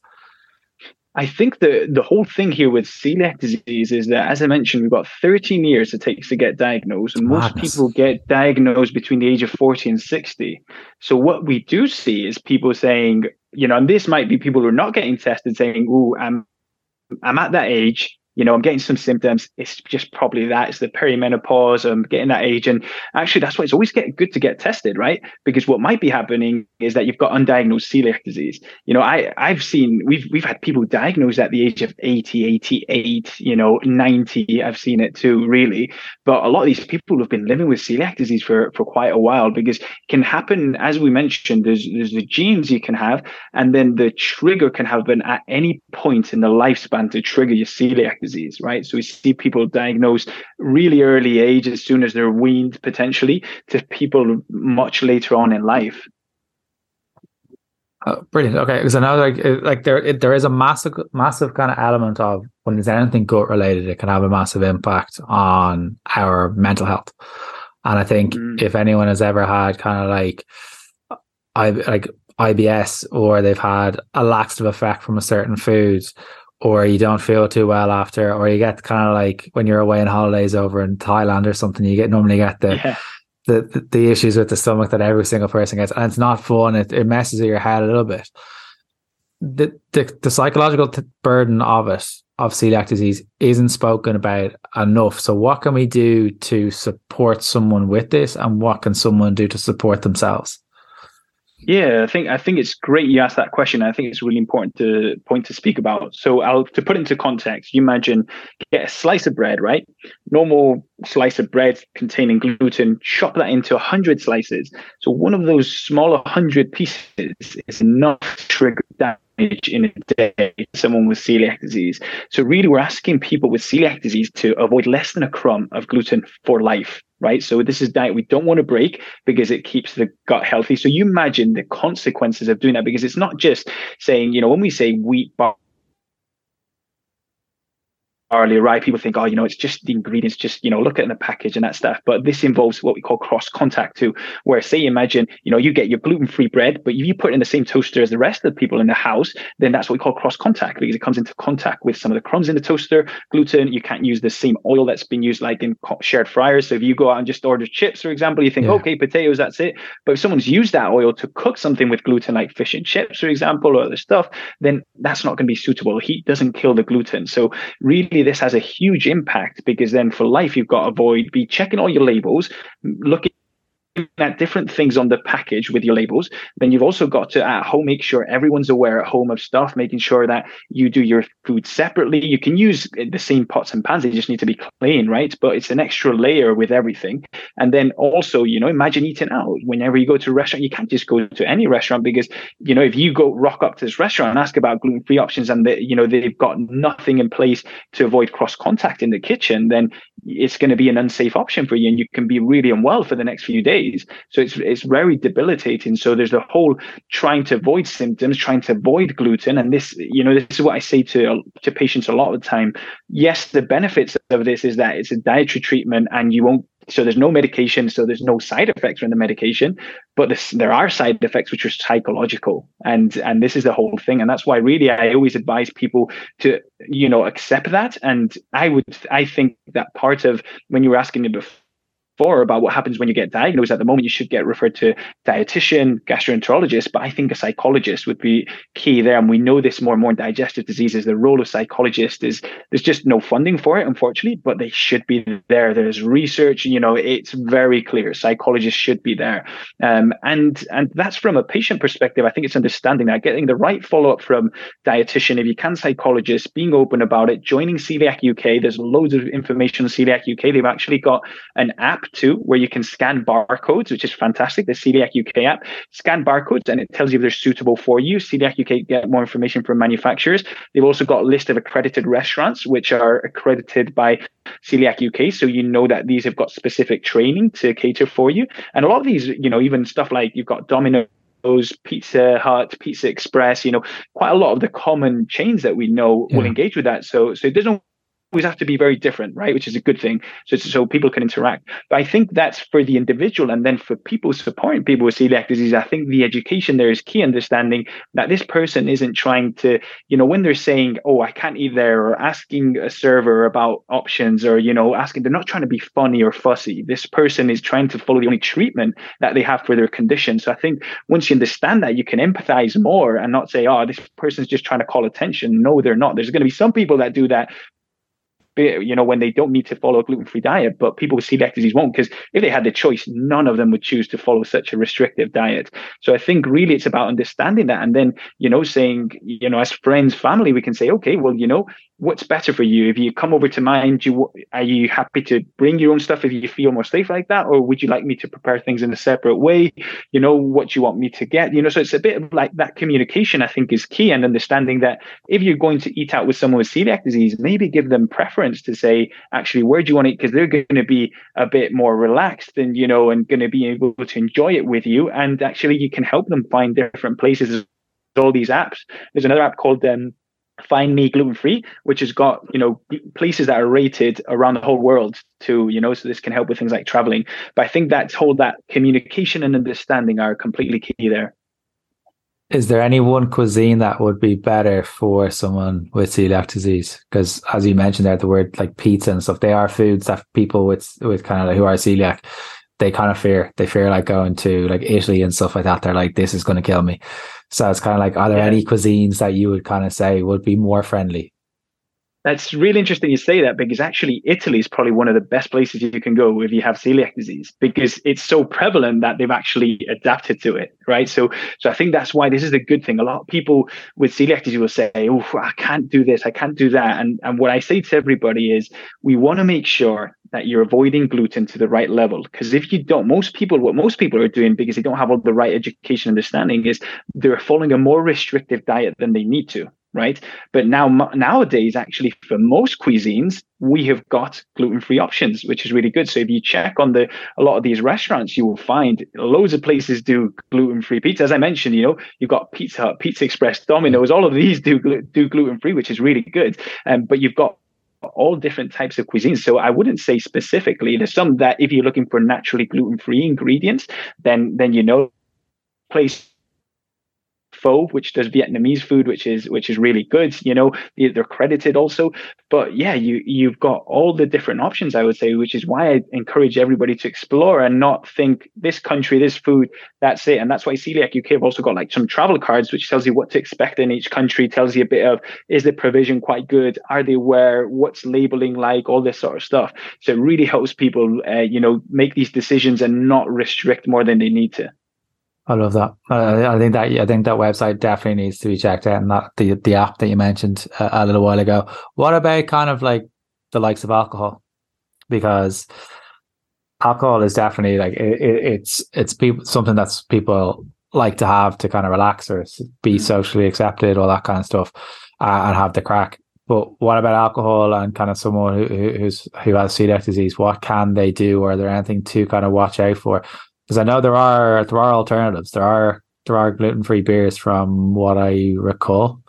I think the the whole thing here with celiac disease is that, as I mentioned, we've got 13 years it takes to get diagnosed, and most Madness. people get diagnosed between the age of 40 and 60. So what we do see is people saying, you know, and this might be people who are not getting tested saying, "Oh, I'm I'm at that age you know, I'm getting some symptoms. It's just probably that. It's the perimenopause. I'm getting that age. And actually, that's why it's always get good to get tested, right? Because what might be happening is that you've got undiagnosed celiac disease. You know, I, I've seen, we've, we've had people diagnosed at the age of 80, 88, you know, 90. I've seen it too, really. But a lot of these people have been living with celiac disease for, for quite a while because it can happen, as we mentioned, there's, there's the genes you can have, and then the trigger can happen at any point in the lifespan to trigger your celiac disease disease, right? So we see people diagnosed really early age, as soon as they're weaned potentially, to people much later on in life. Oh, brilliant. Okay, because I know like like there it, there is a massive massive kind of element of when there's anything gut related, it can have a massive impact on our mental health. And I think mm. if anyone has ever had kind of like I like IBS or they've had a laxative effect from a certain food or you don't feel too well after, or you get kind of like when you're away on holidays over in Thailand or something, you get normally get the, yeah. the, the, the issues with the stomach that every single person gets, and it's not fun. It it messes with your head a little bit. The the, the psychological t- burden of it of celiac disease isn't spoken about enough. So, what can we do to support someone with this, and what can someone do to support themselves? Yeah, I think I think it's great you asked that question. I think it's really important to point to speak about. So I'll to put into context, you imagine get a slice of bread, right? Normal slice of bread containing gluten, chop that into 100 slices. So one of those smaller 100 pieces is enough to trigger damage in a day to someone with celiac disease. So really we're asking people with celiac disease to avoid less than a crumb of gluten for life right? So this is diet we don't want to break because it keeps the gut healthy. So you imagine the consequences of doing that because it's not just saying, you know, when we say wheat bar barley right? people think, oh, you know, it's just the ingredients, just, you know, look at the package and that stuff. But this involves what we call cross contact too, where say, imagine, you know, you get your gluten free bread, but if you put it in the same toaster as the rest of the people in the house, then that's what we call cross contact because it comes into contact with some of the crumbs in the toaster, gluten. You can't use the same oil that's been used like in shared fryers. So if you go out and just order chips, for example, you think, yeah. okay, potatoes, that's it. But if someone's used that oil to cook something with gluten, like fish and chips, for example, or other stuff, then that's not going to be suitable. Heat doesn't kill the gluten. So really, this has a huge impact because then for life, you've got to avoid be checking all your labels, looking at different things on the package with your labels, then you've also got to at home make sure everyone's aware at home of stuff, making sure that you do your food separately. You can use the same pots and pans, they just need to be clean, right? But it's an extra layer with everything. And then also, you know, imagine eating out. Whenever you go to a restaurant, you can't just go to any restaurant because, you know, if you go rock up to this restaurant and ask about gluten free options and, they, you know, they've got nothing in place to avoid cross contact in the kitchen, then it's going to be an unsafe option for you and you can be really unwell for the next few days so it's it's very debilitating. So there's the whole trying to avoid symptoms trying to avoid gluten. And this you know this is what i say to to patients a lot of the time. Yes the benefits of this is that it's a dietary treatment and you won't so there's no medication so there's no side effects from the medication but this, there are side effects which are psychological. And and this is the whole thing. And that's why really i always advise people to you know accept that. And i would i think that part of when you were asking me before before about what happens when you get diagnosed. At the moment, you should get referred to dietitian, gastroenterologist, but I think a psychologist would be key there. And we know this more and more in digestive diseases. The role of psychologist is there's just no funding for it, unfortunately, but they should be there. There's research, you know, it's very clear. Psychologists should be there. Um, and and that's from a patient perspective. I think it's understanding that, getting the right follow-up from dietitian, if you can, psychologist, being open about it, joining Coeliac UK. There's loads of information on Coeliac UK. They've actually got an app too, where you can scan barcodes, which is fantastic. The Coeliac UK app, scan barcodes, and it tells you if they're suitable for you. Coeliac UK get more information from manufacturers. They've also got a list of accredited restaurants, which are accredited by Coeliac UK, so you know that these have got specific training to cater for you. And a lot of these, you know, even stuff like you've got Domino's Pizza Hut, Pizza Express, you know, quite a lot of the common chains that we know yeah. will engage with that. So, so there's no always have to be very different, right? Which is a good thing. So, so people can interact. But I think that's for the individual. And then for people supporting people with celiac disease, I think the education there is key understanding that this person isn't trying to, you know, when they're saying, oh, I can't eat there or asking a server about options or, you know, asking, they're not trying to be funny or fussy. This person is trying to follow the only treatment that they have for their condition. So I think once you understand that, you can empathize more and not say, oh, this person's just trying to call attention. No, they're not. There's going to be some people that do that you know, when they don't need to follow a gluten free diet, but people with celiac disease won't, because if they had the choice, none of them would choose to follow such a restrictive diet. So I think really it's about understanding that and then, you know, saying, you know, as friends, family, we can say, okay, well, you know, what's better for you? If you come over to mine, do you, are you happy to bring your own stuff if you feel more safe like that? Or would you like me to prepare things in a separate way? You know, what do you want me to get? You know, so it's a bit of like that communication, I think, is key and understanding that if you're going to eat out with someone with celiac disease, maybe give them preference to say, actually, where do you want eat? Because they're going to be a bit more relaxed and, you know, and going to be able to enjoy it with you. And actually, you can help them find different places. There's all these apps. There's another app called um, find me gluten free which has got you know places that are rated around the whole world too you know so this can help with things like traveling but i think that's whole that communication and understanding are completely key there is there any one cuisine that would be better for someone with celiac disease because as you mentioned there the word like pizza and stuff they are foods that people with with kind of like who are celiac they kind of fear they fear like going to like italy and stuff like that they're like this is going to kill me so it's kind of like, are there yeah. any cuisines that you would kind of say would be more friendly? That's really interesting you say that because actually Italy is probably one of the best places you can go if you have celiac disease because it's so prevalent that they've actually adapted to it, right? So, so I think that's why this is a good thing. A lot of people with celiac disease will say, "Oh, I can't do this, I can't do that," and and what I say to everybody is, we want to make sure that you're avoiding gluten to the right level. Because if you don't, most people, what most people are doing because they don't have all the right education understanding is they're following a more restrictive diet than they need to, right? But now nowadays, actually, for most cuisines, we have got gluten-free options, which is really good. So if you check on the a lot of these restaurants, you will find loads of places do gluten-free pizza. As I mentioned, you know, you've got Pizza Hut, Pizza Express, Domino's, all of these do do gluten-free, which is really good. Um, but you've got all different types of cuisines. So I wouldn't say specifically. There's some that if you're looking for naturally gluten-free ingredients, then then you know place Pho, which does Vietnamese food, which is which is really good. You know, they're credited also. But yeah, you you've got all the different options. I would say, which is why I encourage everybody to explore and not think this country, this food, that's it. And that's why Coeliac UK have also got like some travel cards, which tells you what to expect in each country. Tells you a bit of is the provision quite good? Are they where? What's labeling like? All this sort of stuff. So it really helps people, uh, you know, make these decisions and not restrict more than they need to. I love that. Uh, I think that I think that website definitely needs to be checked out, and that the the app that you mentioned a, a little while ago. What about kind of like the likes of alcohol? Because alcohol is definitely like it, it, it's it's people something that's people like to have to kind of relax or be mm. socially accepted, all that kind of stuff, uh, and have the crack. But what about alcohol and kind of someone who, who's who has celiac disease? What can they do? Or are there anything to kind of watch out for? Because I know there are there are alternatives. There are there are gluten free beers from what I recall.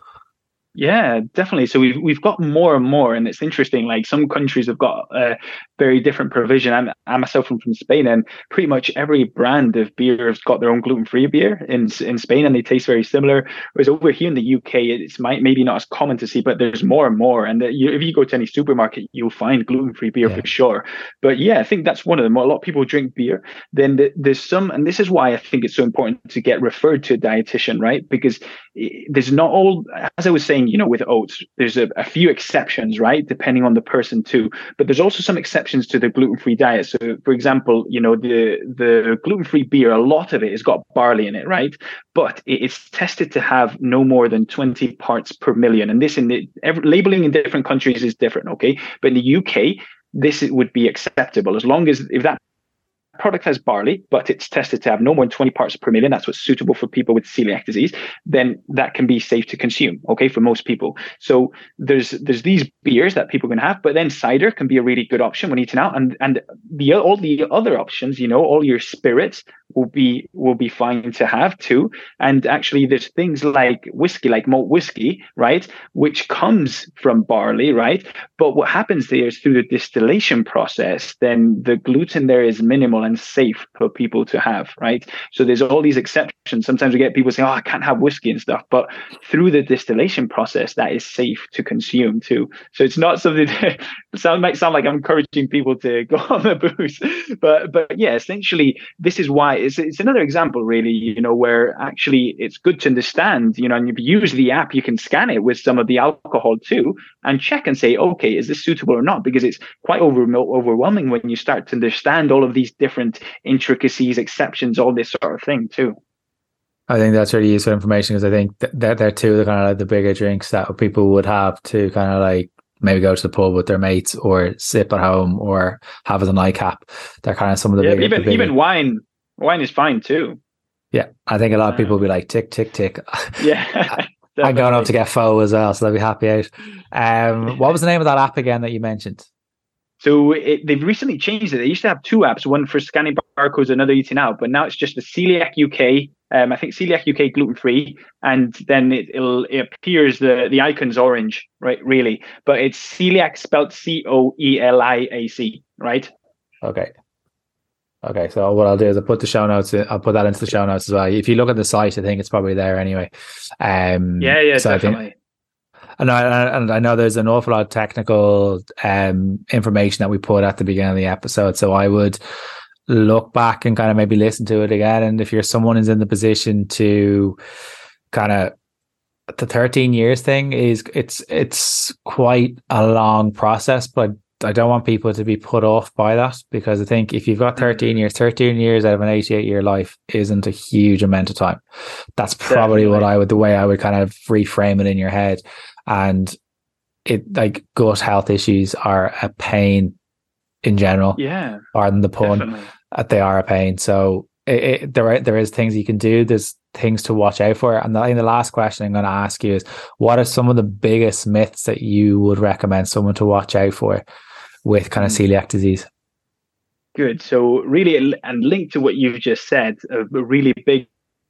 Yeah, definitely. So we've we've got more and more, and it's interesting. Like some countries have got a very different provision. I'm I myself am from Spain, and pretty much every brand of beer has got their own gluten free beer in in Spain, and they taste very similar. Whereas over here in the UK, it's might maybe not as common to see, but there's more and more. And uh, you, if you go to any supermarket, you'll find gluten free beer yeah. for sure. But yeah, I think that's one of them. A lot of people drink beer. Then there's some, and this is why I think it's so important to get referred to a dietitian, right? Because eh, there's not all, as I was saying you know, with oats, there's a, a, few exceptions, right? Depending on the person too. But there's also some exceptions to the gluten-free diet. So, for example, you know, the the gluten-free beer, a lot of it has got barley in it, right? But it's tested to have no more than 20 parts per million. And this in the every, labeling in different countries is different, okay? But in the UK, this would be acceptable as long as if that product has barley, but it's tested to have no more than 20 parts per million, that's what's suitable for people with celiac disease, then that can be safe to consume, okay, for most people. So there's there's these beers that people can have, but then cider can be a really good option when eating out. And and the all the other options, you know, all your spirits will be will be fine to have too. And actually there's things like whiskey, like malt whiskey, right, which comes from barley, right? But what happens there is through the distillation process, then the gluten there is minimal and safe for people to have, right? So there's all these exceptions. Sometimes we get people saying, "Oh, I can't have whiskey and stuff," but through the distillation process, that is safe to consume too. So it's not something that sound might sound like I'm encouraging people to go on the booze, but but yeah, essentially, this is why it's it's another example, really, you know, where actually it's good to understand, you know, and you use the app, you can scan it with some of the alcohol too, and check and say, okay, is this suitable or not? Because it's quite over, overwhelming when you start to understand all of these different different intricacies, exceptions, all this sort of thing too. I think that's really useful information because I think that they're two of the kind of like the bigger drinks that people would have to kind of like maybe go to the pub with their mates or sip at home or have as a nightcap. They're kind of some of the yeah, bigger, even the bigger. even wine. Wine is fine too. Yeah, I think a lot of people will be like tick tick tick. Yeah. I'm going up to get pho as well, so they'll be happy out. Um, what was the name of that app again that you mentioned? So it, they've recently changed it. They used to have two apps, one for scanning barcodes, another eating out, but now it's just the Coeliac UK. Um, I think Coeliac UK gluten free, and then it, it appears the the icon's orange, right? Really, but it's celiac spelled C O E L I A C, right? Okay. Okay, so what I'll do is I'll put the show notes. In, I'll put that into the show notes as well. If you look at the site, I think it's probably there anyway. Um, yeah, yeah, so definitely. And I, and I know there's an awful lot of technical um, information that we put at the beginning of the episode. So I would look back and kind of maybe listen to it again. And if you're someone who's in the position to kind of the 13 years thing is it's it's quite a long process, but I don't want people to be put off by that because I think if you've got 13 mm-hmm. years, 13 years out of an 88 year life isn't a huge amount of time. That's probably Definitely. what I would, the way I would kind of reframe it in your head and it like gut health issues are a pain in general. Yeah, pardon the pun. Definitely. Uh, they are a pain. So it, it, there are, there is things you can do. There's things to watch out for. And I think the last question I'm going to ask you is, what are some of the biggest myths that you would recommend someone to watch out for with kind of mm. celiac disease? Good. So really, and linked to what you've just said, a really big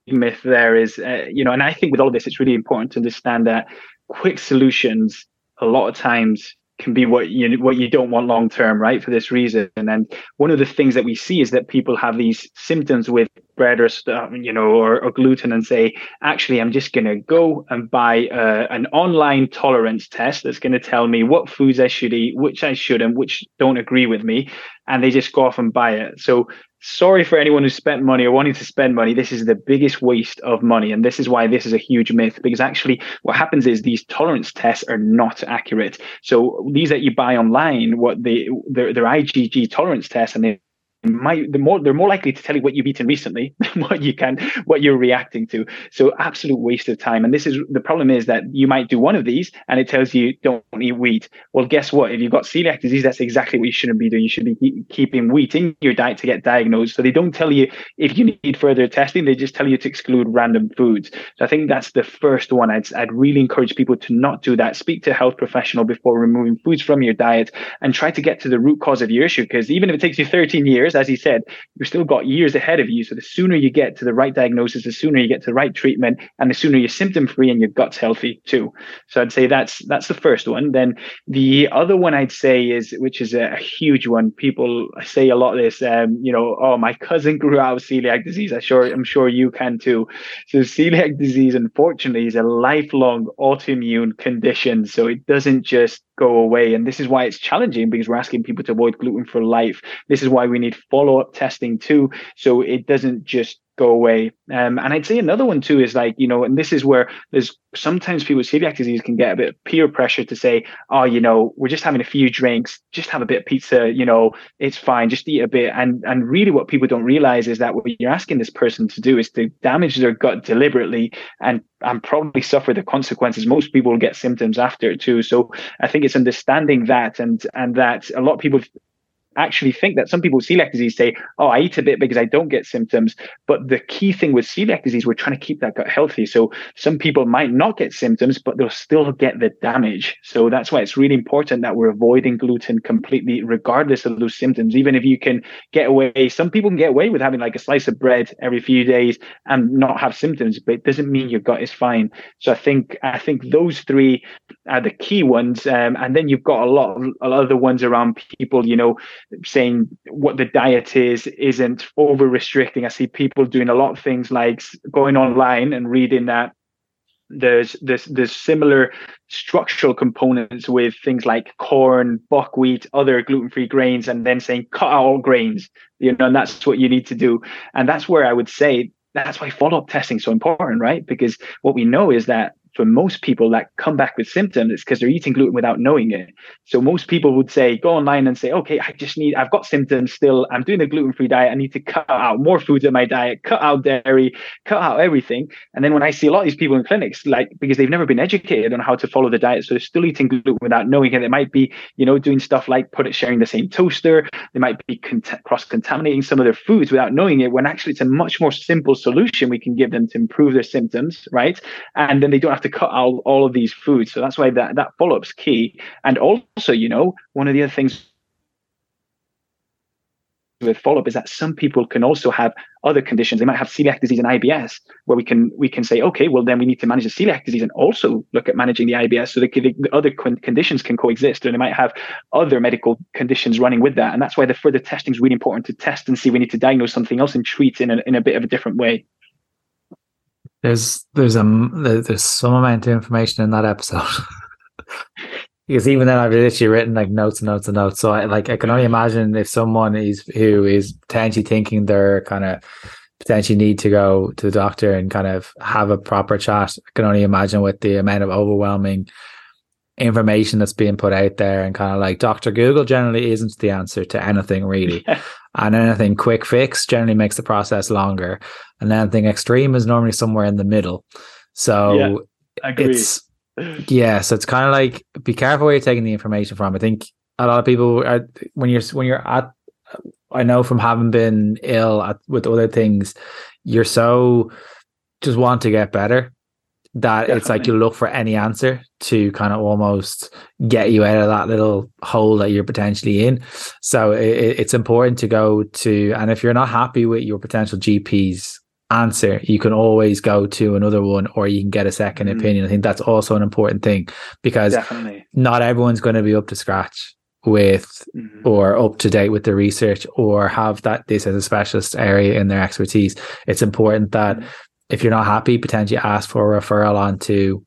myth there is, uh, you know, and I think with all of this, it's really important to understand that quick solutions a lot of times can be what you what you don't want long term, right? For this reason, and then one of the things that we see is that people have these symptoms with bread or stuff, you know, or, or gluten, and say, actually, I'm just going to go and buy uh, an online tolerance test that's going to tell me what foods I should eat, which I shouldn't, which don't agree with me, and they just go off and buy it. So sorry for anyone who spent money or wanting to spend money. This is the biggest waste of money. And this is why this is a huge myth because actually what happens is these tolerance tests are not accurate. So these that you buy online, what they, they're, they're IgG tolerance tests and they might the more they're more likely to tell you what you've eaten recently what you can what you're reacting to. So absolute waste of time. And this is the problem is that you might do one of these and it tells you don't eat wheat. Well guess what? If you've got celiac disease that's exactly what you shouldn't be doing. You should be keeping wheat in your diet to get diagnosed. So they don't tell you if you need further testing. They just tell you to exclude random foods. So i think that's the first one. I'd, I'd really encourage people to not do that. Speak to a health professional before removing foods from your diet and try to get to the root cause of your issue. Because even if it takes you 13 years years, as he said, you've still got years ahead of you. So the sooner you get to the right diagnosis, the sooner you get to the right treatment, and the sooner you're symptom free and your gut's healthy too. So I'd say that's that's the first one. Then the other one I'd say is, which is a, a huge one. People say a lot of this. Um, you know, oh, my cousin grew out of celiac disease. I sure I'm sure you can too. So celiac disease, unfortunately, is a lifelong autoimmune condition. So it doesn't just go away. And this is why it's challenging because we're asking people to avoid gluten for life. This is why we need follow up testing too. So it doesn't just go away. Um, and I'd say another one too is like, you know, and this is where there's sometimes people with celiac disease can get a bit of peer pressure to say, oh, you know, we're just having a few drinks, just have a bit of pizza, you know, it's fine, just eat a bit. And and really what people don't realize is that what you're asking this person to do is to damage their gut deliberately and and probably suffer the consequences. Most people get symptoms after it too. So I think it's understanding that and and that a lot of people actually think that some people with celiac disease say, "Oh, I eat a bit because I don't get symptoms." But the key thing with celiac disease, we're trying to keep that gut healthy. So some people might not get symptoms, but they'll still get the damage. So that's why it's really important that we're avoiding gluten completely, regardless of those symptoms. Even if you can get away, some people can get away with having like a slice of bread every few days and not have symptoms, but it doesn't mean your gut is fine. So I think I think those three are the key ones, um, and then you've got a lot of the ones around people, you know saying what the diet is isn't over restricting. I see people doing a lot of things like going online and reading that there's there's there's similar structural components with things like corn, buckwheat, other gluten-free grains, and then saying cut out all grains, you know, and that's what you need to do. And that's where I would say that's why follow-up testing is so important, right? Because what we know is that for most people that come back with symptoms, it's because they're eating gluten without knowing it. So most people would say, go online and say, okay, I just need, I've got symptoms still. I'm doing a gluten free diet. I need to cut out more foods in my diet, cut out dairy, cut out everything. And then when I see a lot of these people in clinics, like because they've never been educated on how to follow the diet, so they're still eating gluten without knowing it. They might be, you know, doing stuff like put it sharing the same toaster. They might be cont- cross contaminating some of their foods without knowing it. When actually it's a much more simple solution we can give them to improve their symptoms, right? And then they don't have to cut out all of these foods. So that's why that, that follow up is key. And also, you know, one of the other things with follow up is that some people can also have other conditions. They might have celiac disease and IBS, where we can we can say, okay, well then we need to manage the celiac disease and also look at managing the IBS, so the, the other conditions can coexist. And they might have other medical conditions running with that, and that's why the further testing is really important to test and see we need to diagnose something else and treat in a, in a bit of a different way there's there's um, a there's some amount of information in that episode because even then I've literally written like notes and notes and notes. So I like I can only imagine if someone is who is potentially thinking they're kind of potentially need to go to the doctor and kind of have a proper chat. I can only imagine with the amount of overwhelming information that's being put out there and kind of like Dr. Google generally isn't the answer to anything really. and anything quick fix generally makes the process longer. And anything extreme is normally somewhere in the middle. So yeah, it's yeah, so it's kind of like be careful where you're taking the information from. I think a lot of people are when you're when you're at I know from having been ill at, with other things, you're so just want to get better that Definitely. it's like you look for any answer to kind of almost get you out of that little hole that you're potentially in. So it, it's important to go to, and if you're not happy with your potential GP's answer, you can always go to another one or you can get a 2nd mm opinion. I think that's also an important thing because Definitely. not everyone's going to be up to scratch with mm-hmm. or up to date with the research or have that this as a specialist area in their expertise. It's important that mm-hmm. if you're not happy, potentially ask for a referral on to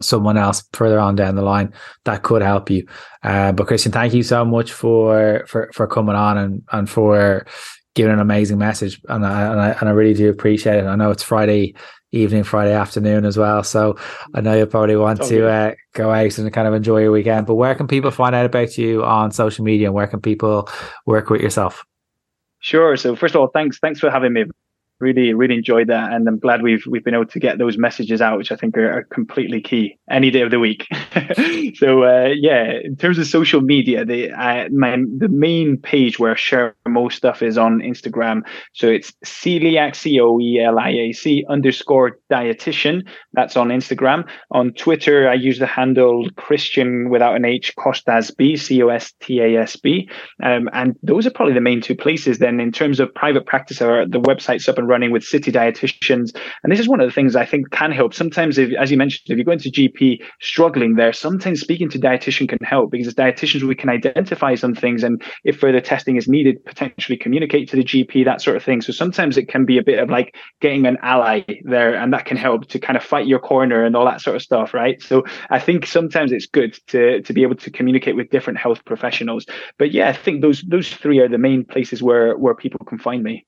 someone else further on down the line that could help you. Uh, but Cristian, thank you so much for for for coming on and and for giving an amazing message, and I, and I, and I really do appreciate it. I know it's Friday evening, Friday afternoon as well, so I know you probably want to uh, go out and kind of enjoy your weekend. But where can people find out about you on social media, and where can people work with yourself? Sure. So first of all, thanks thanks for having me really really enjoyed that. And i'm glad we've we've been able to get those messages out which i think are, are completely key any day of the week. So uh, yeah in terms of social media the uh, my the main page where i share most stuff is on instagram. So it's celiac c-o-e-l-i-a-c underscore dietitian. That's on instagram. On twitter i use the handle christian without an h costasb c-o-s-t-a-s-b um, and those are probably the main two places. Then in terms of private practice or the website's up and running with city dietitians. And this is one of the things I think can help. Sometimes, if, as you mentioned, if you go into GP struggling there, sometimes speaking to dietitian can help because as dietitians, we can identify some things. And if further testing is needed, potentially communicate to the GP, that sort of thing. So sometimes it can be a bit of like getting an ally there, and that can help to kind of fight your corner and all that sort of stuff, right? So I think sometimes it's good to, to be able to communicate with different health professionals. But yeah, I think those those three are the main places where where people can find me.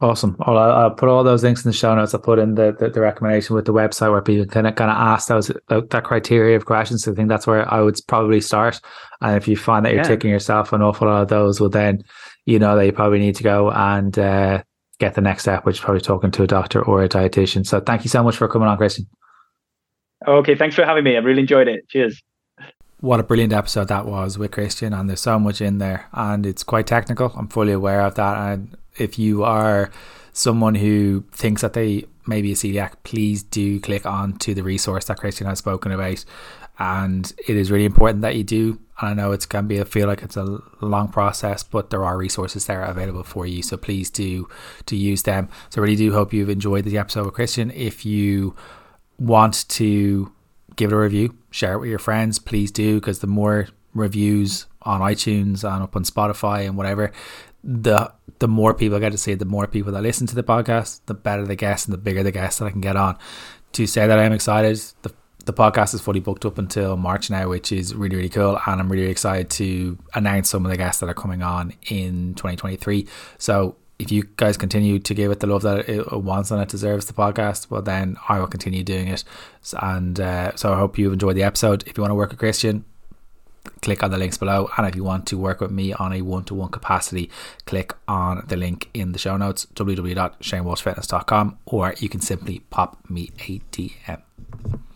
Awesome. I'll, I'll put all those links in the show notes. I'll put in the, the, the recommendation with the website where people can kind of ask those that criteria of questions. So I think that's where I would probably start. And if you find that you're yeah. ticking yourself an awful lot of those, well, then you know that you probably need to go and uh, get the next step, which is probably talking to a doctor or a dietitian. So thank you so much for coming on, Cristian. Okay, thanks for having me. I really enjoyed it. Cheers. What a brilliant episode that was with Cristian, and there's so much in there, and it's quite technical. I'm fully aware of that, and if you are someone who thinks that they may be a celiac, please do click on to the resource that Cristian has spoken about. And it is really important that you do. And I know it can be, I feel like it's a long process, but there are resources there available for you. So please do to use them. So I really do hope you've enjoyed the episode with Cristian. If you want to give it a review, share it with your friends, please do, because the more reviews on iTunes and up on Spotify and whatever, the the more people I get to see the more people that listen to the podcast, the better the guests and the bigger the guests that I can get on. To say that I'm excited, the the podcast is fully booked up until March now, which is really, really cool. And I'm really excited to announce some of the guests that are coming on in 2023. So if you guys continue to give it the love that it wants and it deserves the podcast, well, then I will continue doing it. And uh, so I hope you've enjoyed the episode. If you want to work with Cristian, click on the links below. And if you want to work with me on a one to one capacity, click on the link in the show notes www.shanewalshfitness.com or you can simply pop me a DM.